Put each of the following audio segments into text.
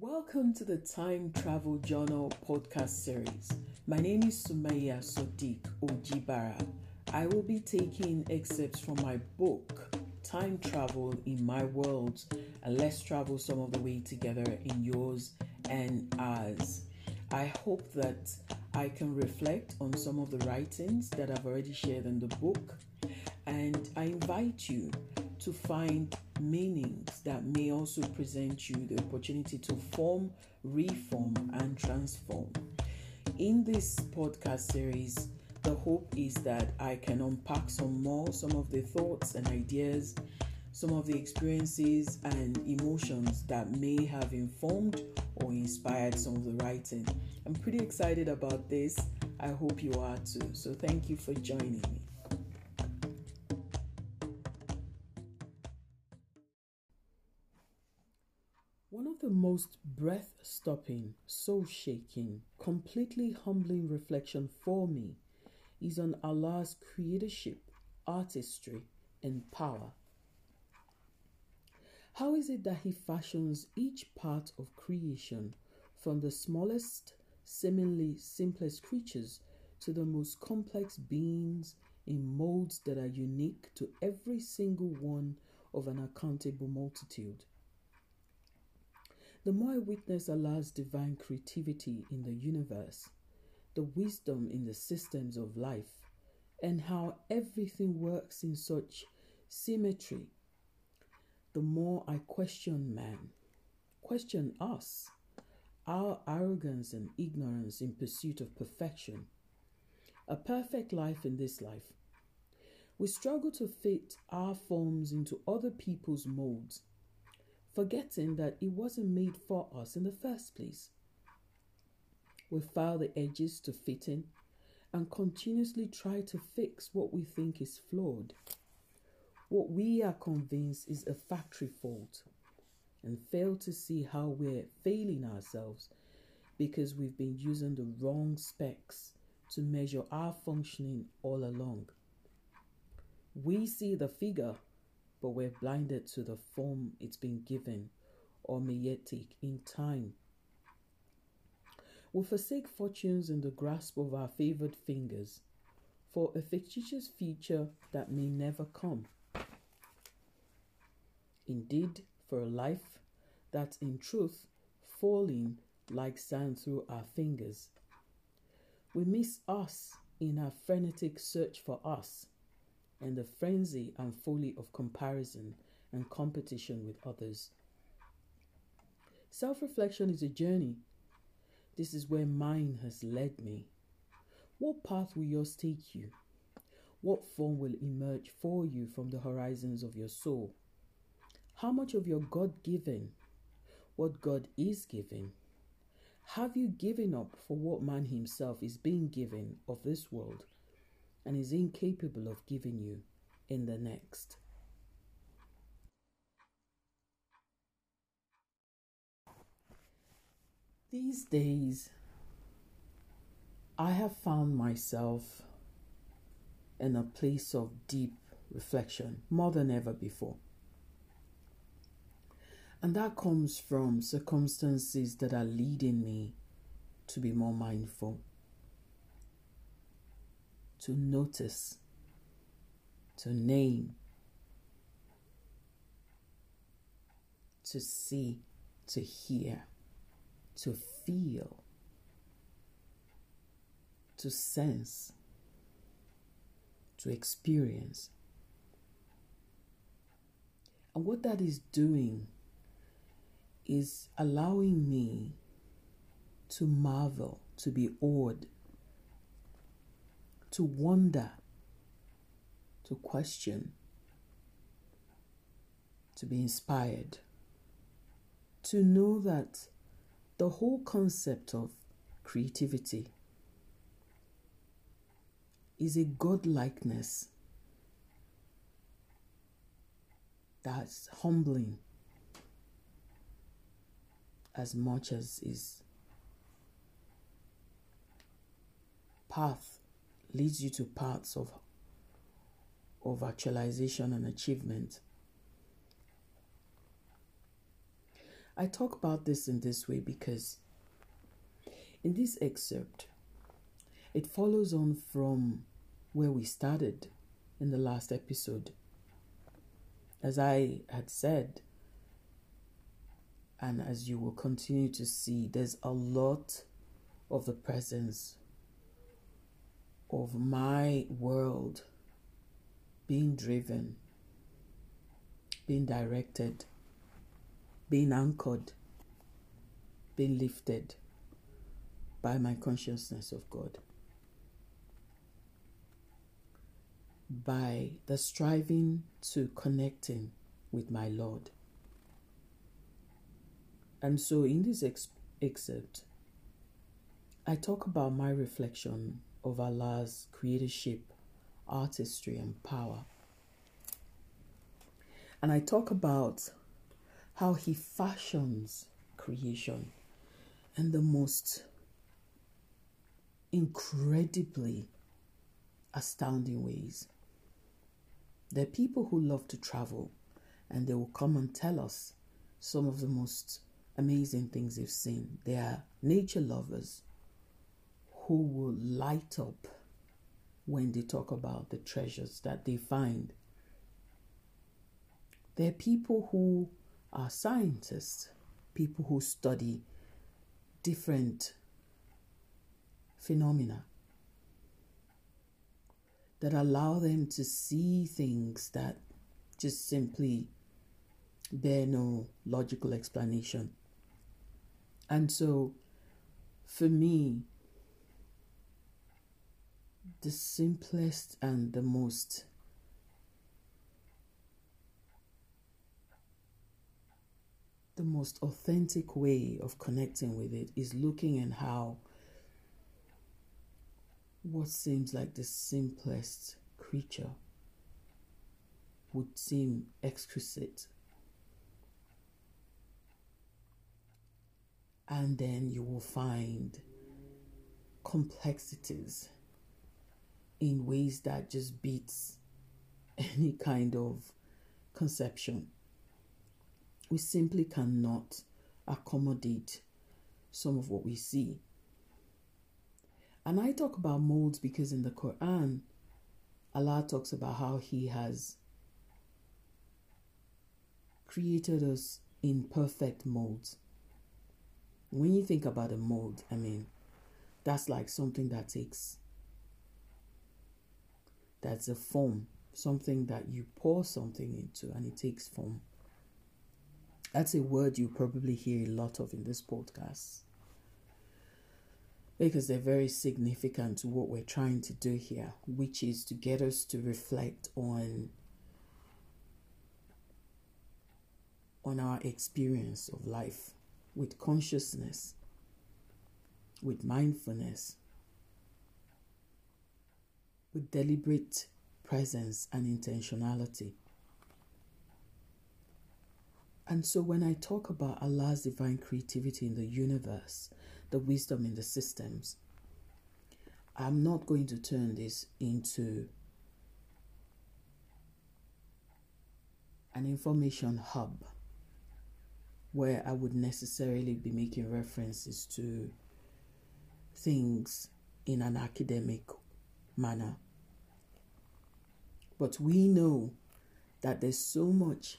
Welcome to the Time Travel Journal podcast series. My name is Sumaya Sodiq Ojibara. I will be taking excerpts from my book, Time Travel in My World, and let's travel some of the way together in yours and ours. I hope that I can reflect on some of the writings that I've already shared in the book, and I invite you to find meanings that may also present you the opportunity to form, reform, and transform. In this podcast series, the hope is that I can unpack some more, some of the thoughts and ideas, some of the experiences and emotions that may have informed or inspired some of the writing. I'm pretty excited about this. I hope you are too. So, thank you for joining me. Most breath stopping, soul shaking, completely humbling reflection for me is on Allah's creatorship, artistry, and power. How is it that He fashions each part of creation from the smallest, seemingly simplest creatures to the most complex beings in molds that are unique to every single one of an accountable multitude? The more I witness Allah's divine creativity in the universe, the wisdom in the systems of life, and how everything works in such symmetry, the more I question man, question us, our arrogance and ignorance in pursuit of perfection, a perfect life in this life. We struggle to fit our forms into other people's molds forgetting that it wasn't made for us in the first place. We file the edges to fit in and continuously try to fix what we think is flawed. What we are convinced is a factory fault and fail to see how we're failing ourselves because we've been using the wrong specs to measure our functioning all along. We see the figure but we're blinded to the form it's been given or take in time. We forsake fortunes in the grasp of our favored fingers for a fictitious future that may never come. Indeed, for a life that's in truth falling like sand through our fingers. We miss us in our frenetic search for us and the frenzy and folly of comparison and competition with others. Self reflection is a journey. This is where mine has led me. What path will yours take you? What form will emerge for you from the horizons of your soul? How much of your God given, what God is giving, have you given up for what man himself is being given of this world? And is incapable of giving you in the next. These days, I have found myself in a place of deep reflection more than ever before. And that comes from circumstances that are leading me to be more mindful to notice, to name, to see, to hear, to feel, to sense, to experience. And what that is doing is allowing me to marvel, to be awed to wonder, to question, to be inspired, to know that the whole concept of creativity is a godlikeness that's humbling as much as is path leads you to paths of, of actualization and achievement. I talk about this in this way because in this excerpt, it follows on from where we started in the last episode. As I had said, and as you will continue to see, there's a lot of the presence of my world being driven, being directed, being anchored, being lifted by my consciousness of God. By the striving to connecting with my Lord. And so in this ex- excerpt, I talk about my reflection of Allah's creatorship, artistry, and power. And I talk about how He fashions creation in the most incredibly astounding ways. There are people who love to travel and they will come and tell us some of the most amazing things they've seen. They are nature lovers who will light up when they talk about the treasures that they find. There are people who are scientists, people who study different phenomena that allow them to see things that just simply bear no logical explanation. And so, for me, the simplest and the most the most authentic way of connecting with it is looking at how what seems like the simplest creature would seem exquisite. And then you will find complexities in ways that just beats any kind of conception. We simply cannot accommodate some of what we see. And I talk about molds because in the Quran, Allah talks about how He has created us in perfect molds. When you think about a mold, I mean, that's like something that takes, that's a form, something that you pour something into and it takes form. That's a word you probably hear a lot of in this podcast because they're very significant to what we're trying to do here, which is to get us to reflect on on our experience of life with consciousness, with mindfulness, with deliberate presence and intentionality. And so when I talk about Allah's divine creativity in the universe, the wisdom in the systems. I'm not going to turn this into an information hub where I would necessarily be making references to things in an academic manner. But we know that there's so much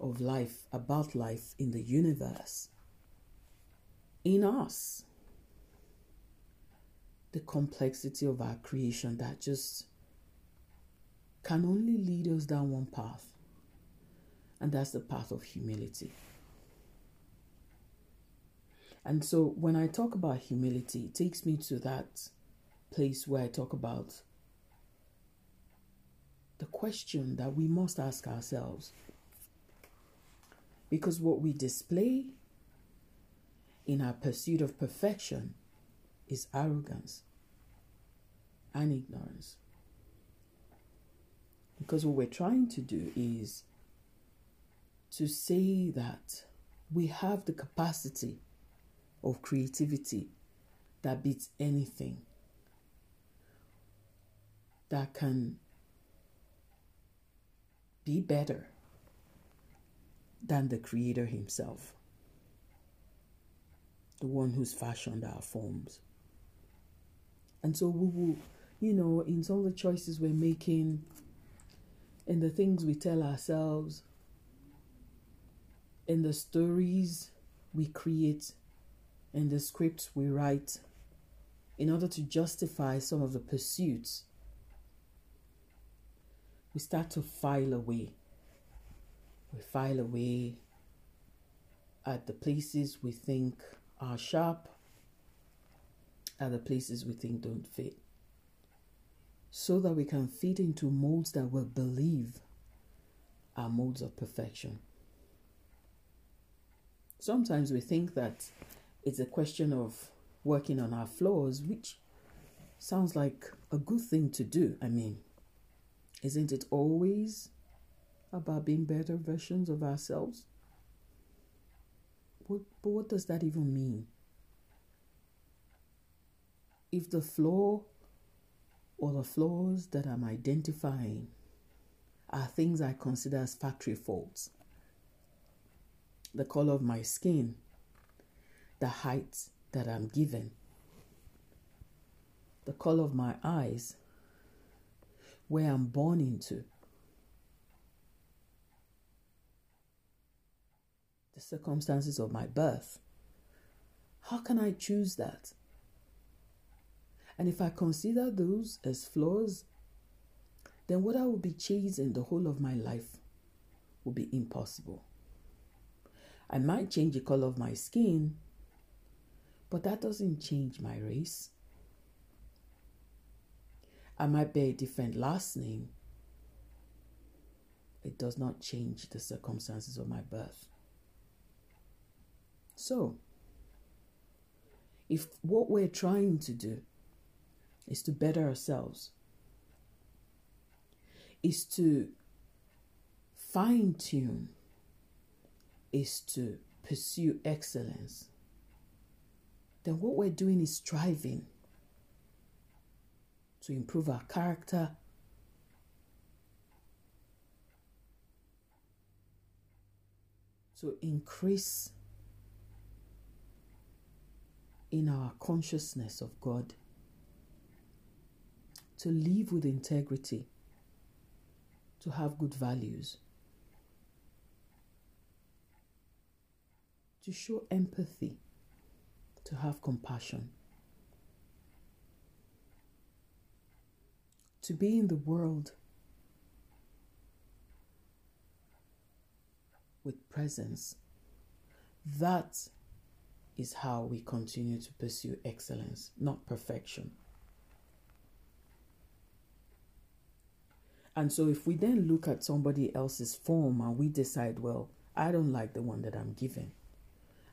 of life, about life in the universe in us. The complexity of our creation that just can only lead us down one path, and that's the path of humility. And so when I talk about humility, it takes me to that place where I talk about the question that we must ask ourselves. Because what we display in our pursuit of perfection is arrogance and ignorance. Because what we're trying to do is to say that we have the capacity of creativity that beats anything, that can be better than the Creator Himself. the one who's fashioned our forms. And so we will, you know, in some of the choices we're making, in the things we tell ourselves, in the stories we create, in the scripts we write, in order to justify some of the pursuits, we start to file away. We file away at the places we think are sharp, at the places we think don't fit, so that we can fit into molds that we believe are molds of perfection. Sometimes we think that it's a question of working on our flaws, which sounds like a good thing to do. I mean, isn't it always about being better versions of ourselves? What, but what does that even mean? If the flaw or the flaws that I'm identifying are things I consider as factory faults, the color of my skin, the height that I'm given, the color of my eyes, where I'm born into, the circumstances of my birth. How can I choose that? And if I consider those as flaws, then what I will be chasing the whole of my life will be impossible. I might change the color of my skin, but that doesn't change my race. I might bear a different last name. It does not change the circumstances of my birth. So, if what we're trying to do is to better ourselves, is to fine tune, is to pursue excellence, then what we're doing is striving to improve our character. To increase in our consciousness of God, to live with integrity, to have good values, to show empathy. To have compassion, to be in the world with presence. That is how we continue to pursue excellence, not perfection. And so, if we then look at somebody else's form and we decide, well, I don't like the one that I'm given,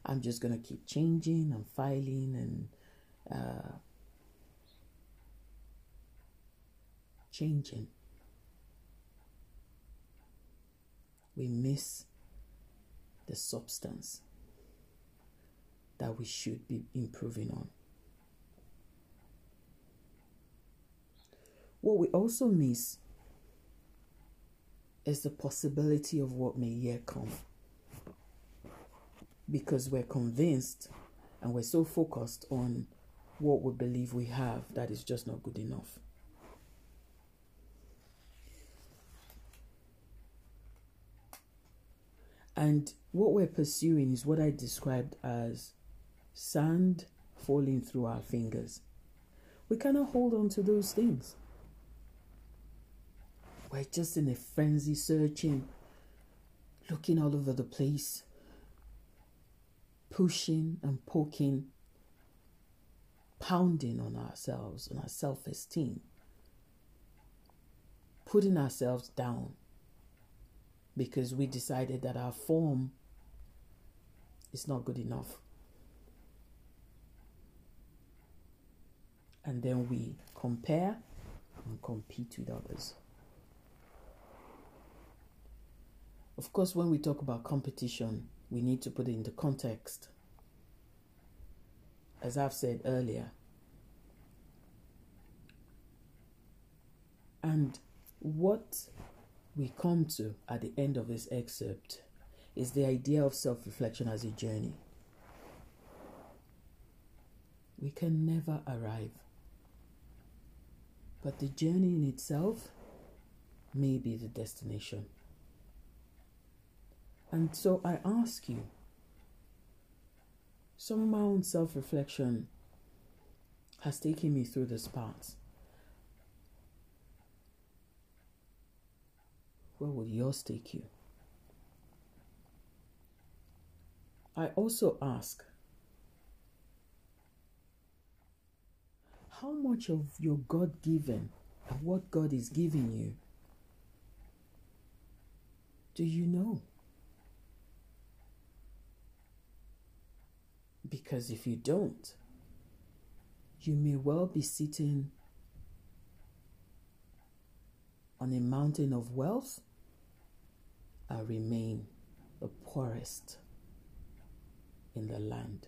I'm just going to keep changing and filing and changing. We miss the substance that we should be improving on. What we also miss is the possibility of what may yet come because we're convinced and we're so focused on what we believe we have that is just not good enough. And what we're pursuing is what I described as sand falling through our fingers. We cannot hold on to those things. We're just in a frenzy searching, looking all over the place, pushing and poking, pounding on ourselves, on our self esteem, putting ourselves down because we decided that our form is not good enough. And then we compare and compete with others. Of course, when we talk about competition, we need to put it into context. As I've said earlier, and what we come to at the end of this excerpt is the idea of self reflection as a journey. we can never arrive. But the journey in itself may be the destination. And so I ask you, some of my own self reflection has taken me through this path. Where would yours take you? I also ask, how much of your God given, and what God is giving you, do you know? Because if you don't, you may well be sitting on a mountain of wealth I remain the poorest in the land.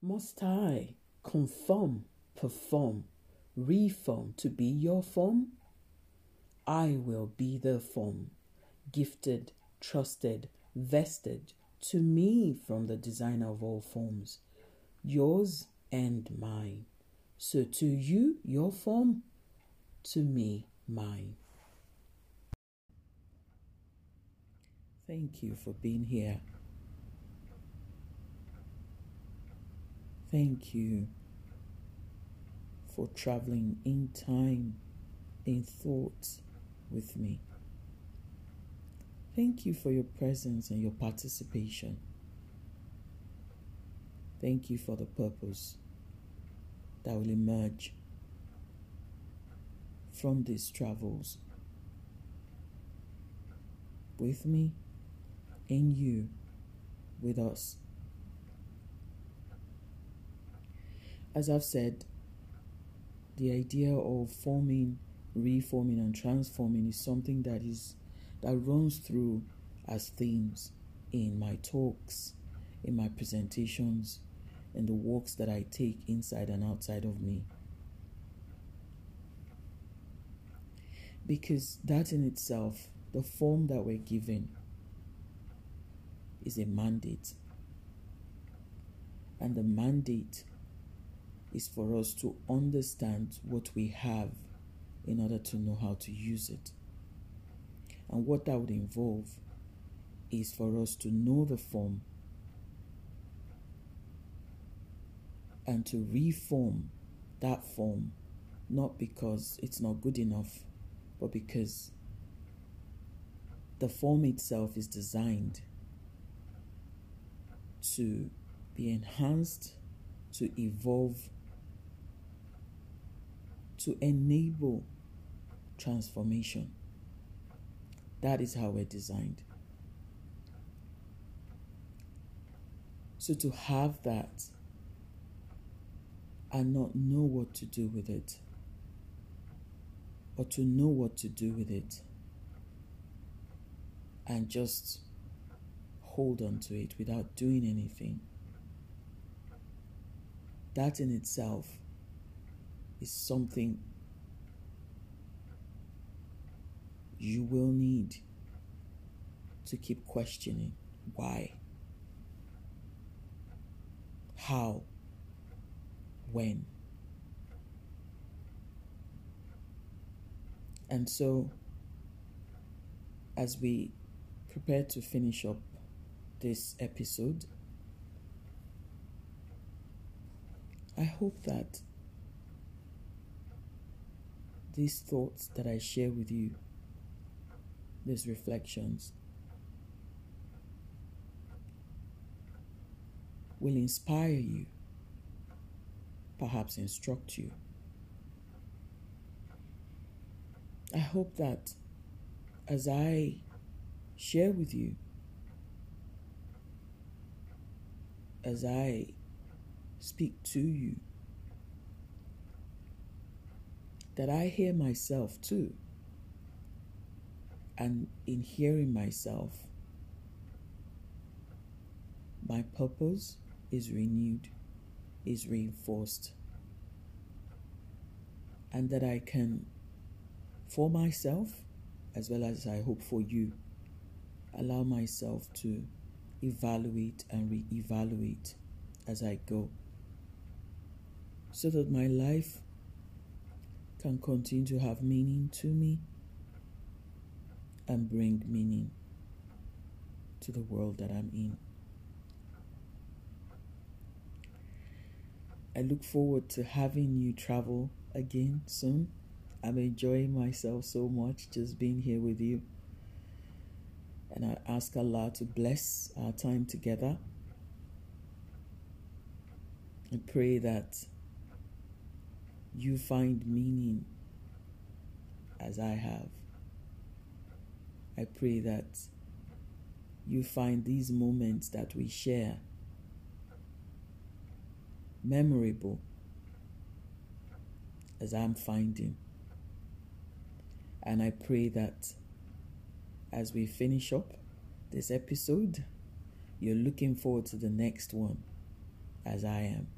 Must I conform, perform, reform to be your form? I will be the form, gifted, trusted, vested to me from the designer of all forms, yours and mine. So to you, your form, to me, mine. Thank you for being here. Thank you for traveling in time, in thought with me. Thank you for your presence and your participation. Thank you for the purpose that will emerge from these travels with me, in you, with us. as I've said, the idea of forming, reforming, and transforming is something that is that runs through as themes in my talks, in my presentations, in the walks that I take inside and outside of me. Because that in itself, the form that we're given, is a mandate. And the mandate is for us to understand what we have in order to know how to use it. And what that would involve is for us to know the form and to reform that form, not because it's not good enough, but because the form itself is designed to be enhanced, to evolve, to enable transformation. That is how we're designed. So to have that and not know what to do with it, or to know what to do with it, and just hold on to it without doing anything, that in itself is something you will need to keep questioning why, how, when. And so, as we prepare to finish up this episode, I hope that these thoughts that I share with you, these reflections, will inspire you, perhaps instruct you. I hope that as I share with you, as I speak to you, that I hear myself too. And in hearing myself, my purpose is renewed, is reinforced. and that I can, for myself, as well as I hope for you, allow myself to evaluate and re evaluate as I go so that my life can continue to have meaning to me and bring meaning to the world that I'm in. I look forward to having you travel again soon. I'm enjoying myself so much just being here with you. And I ask Allah to bless our time together. I pray that you find meaning as I have. I pray that you find these moments that we share memorable as I'm finding. And I pray that as we finish up this episode, you're looking forward to the next one as I am.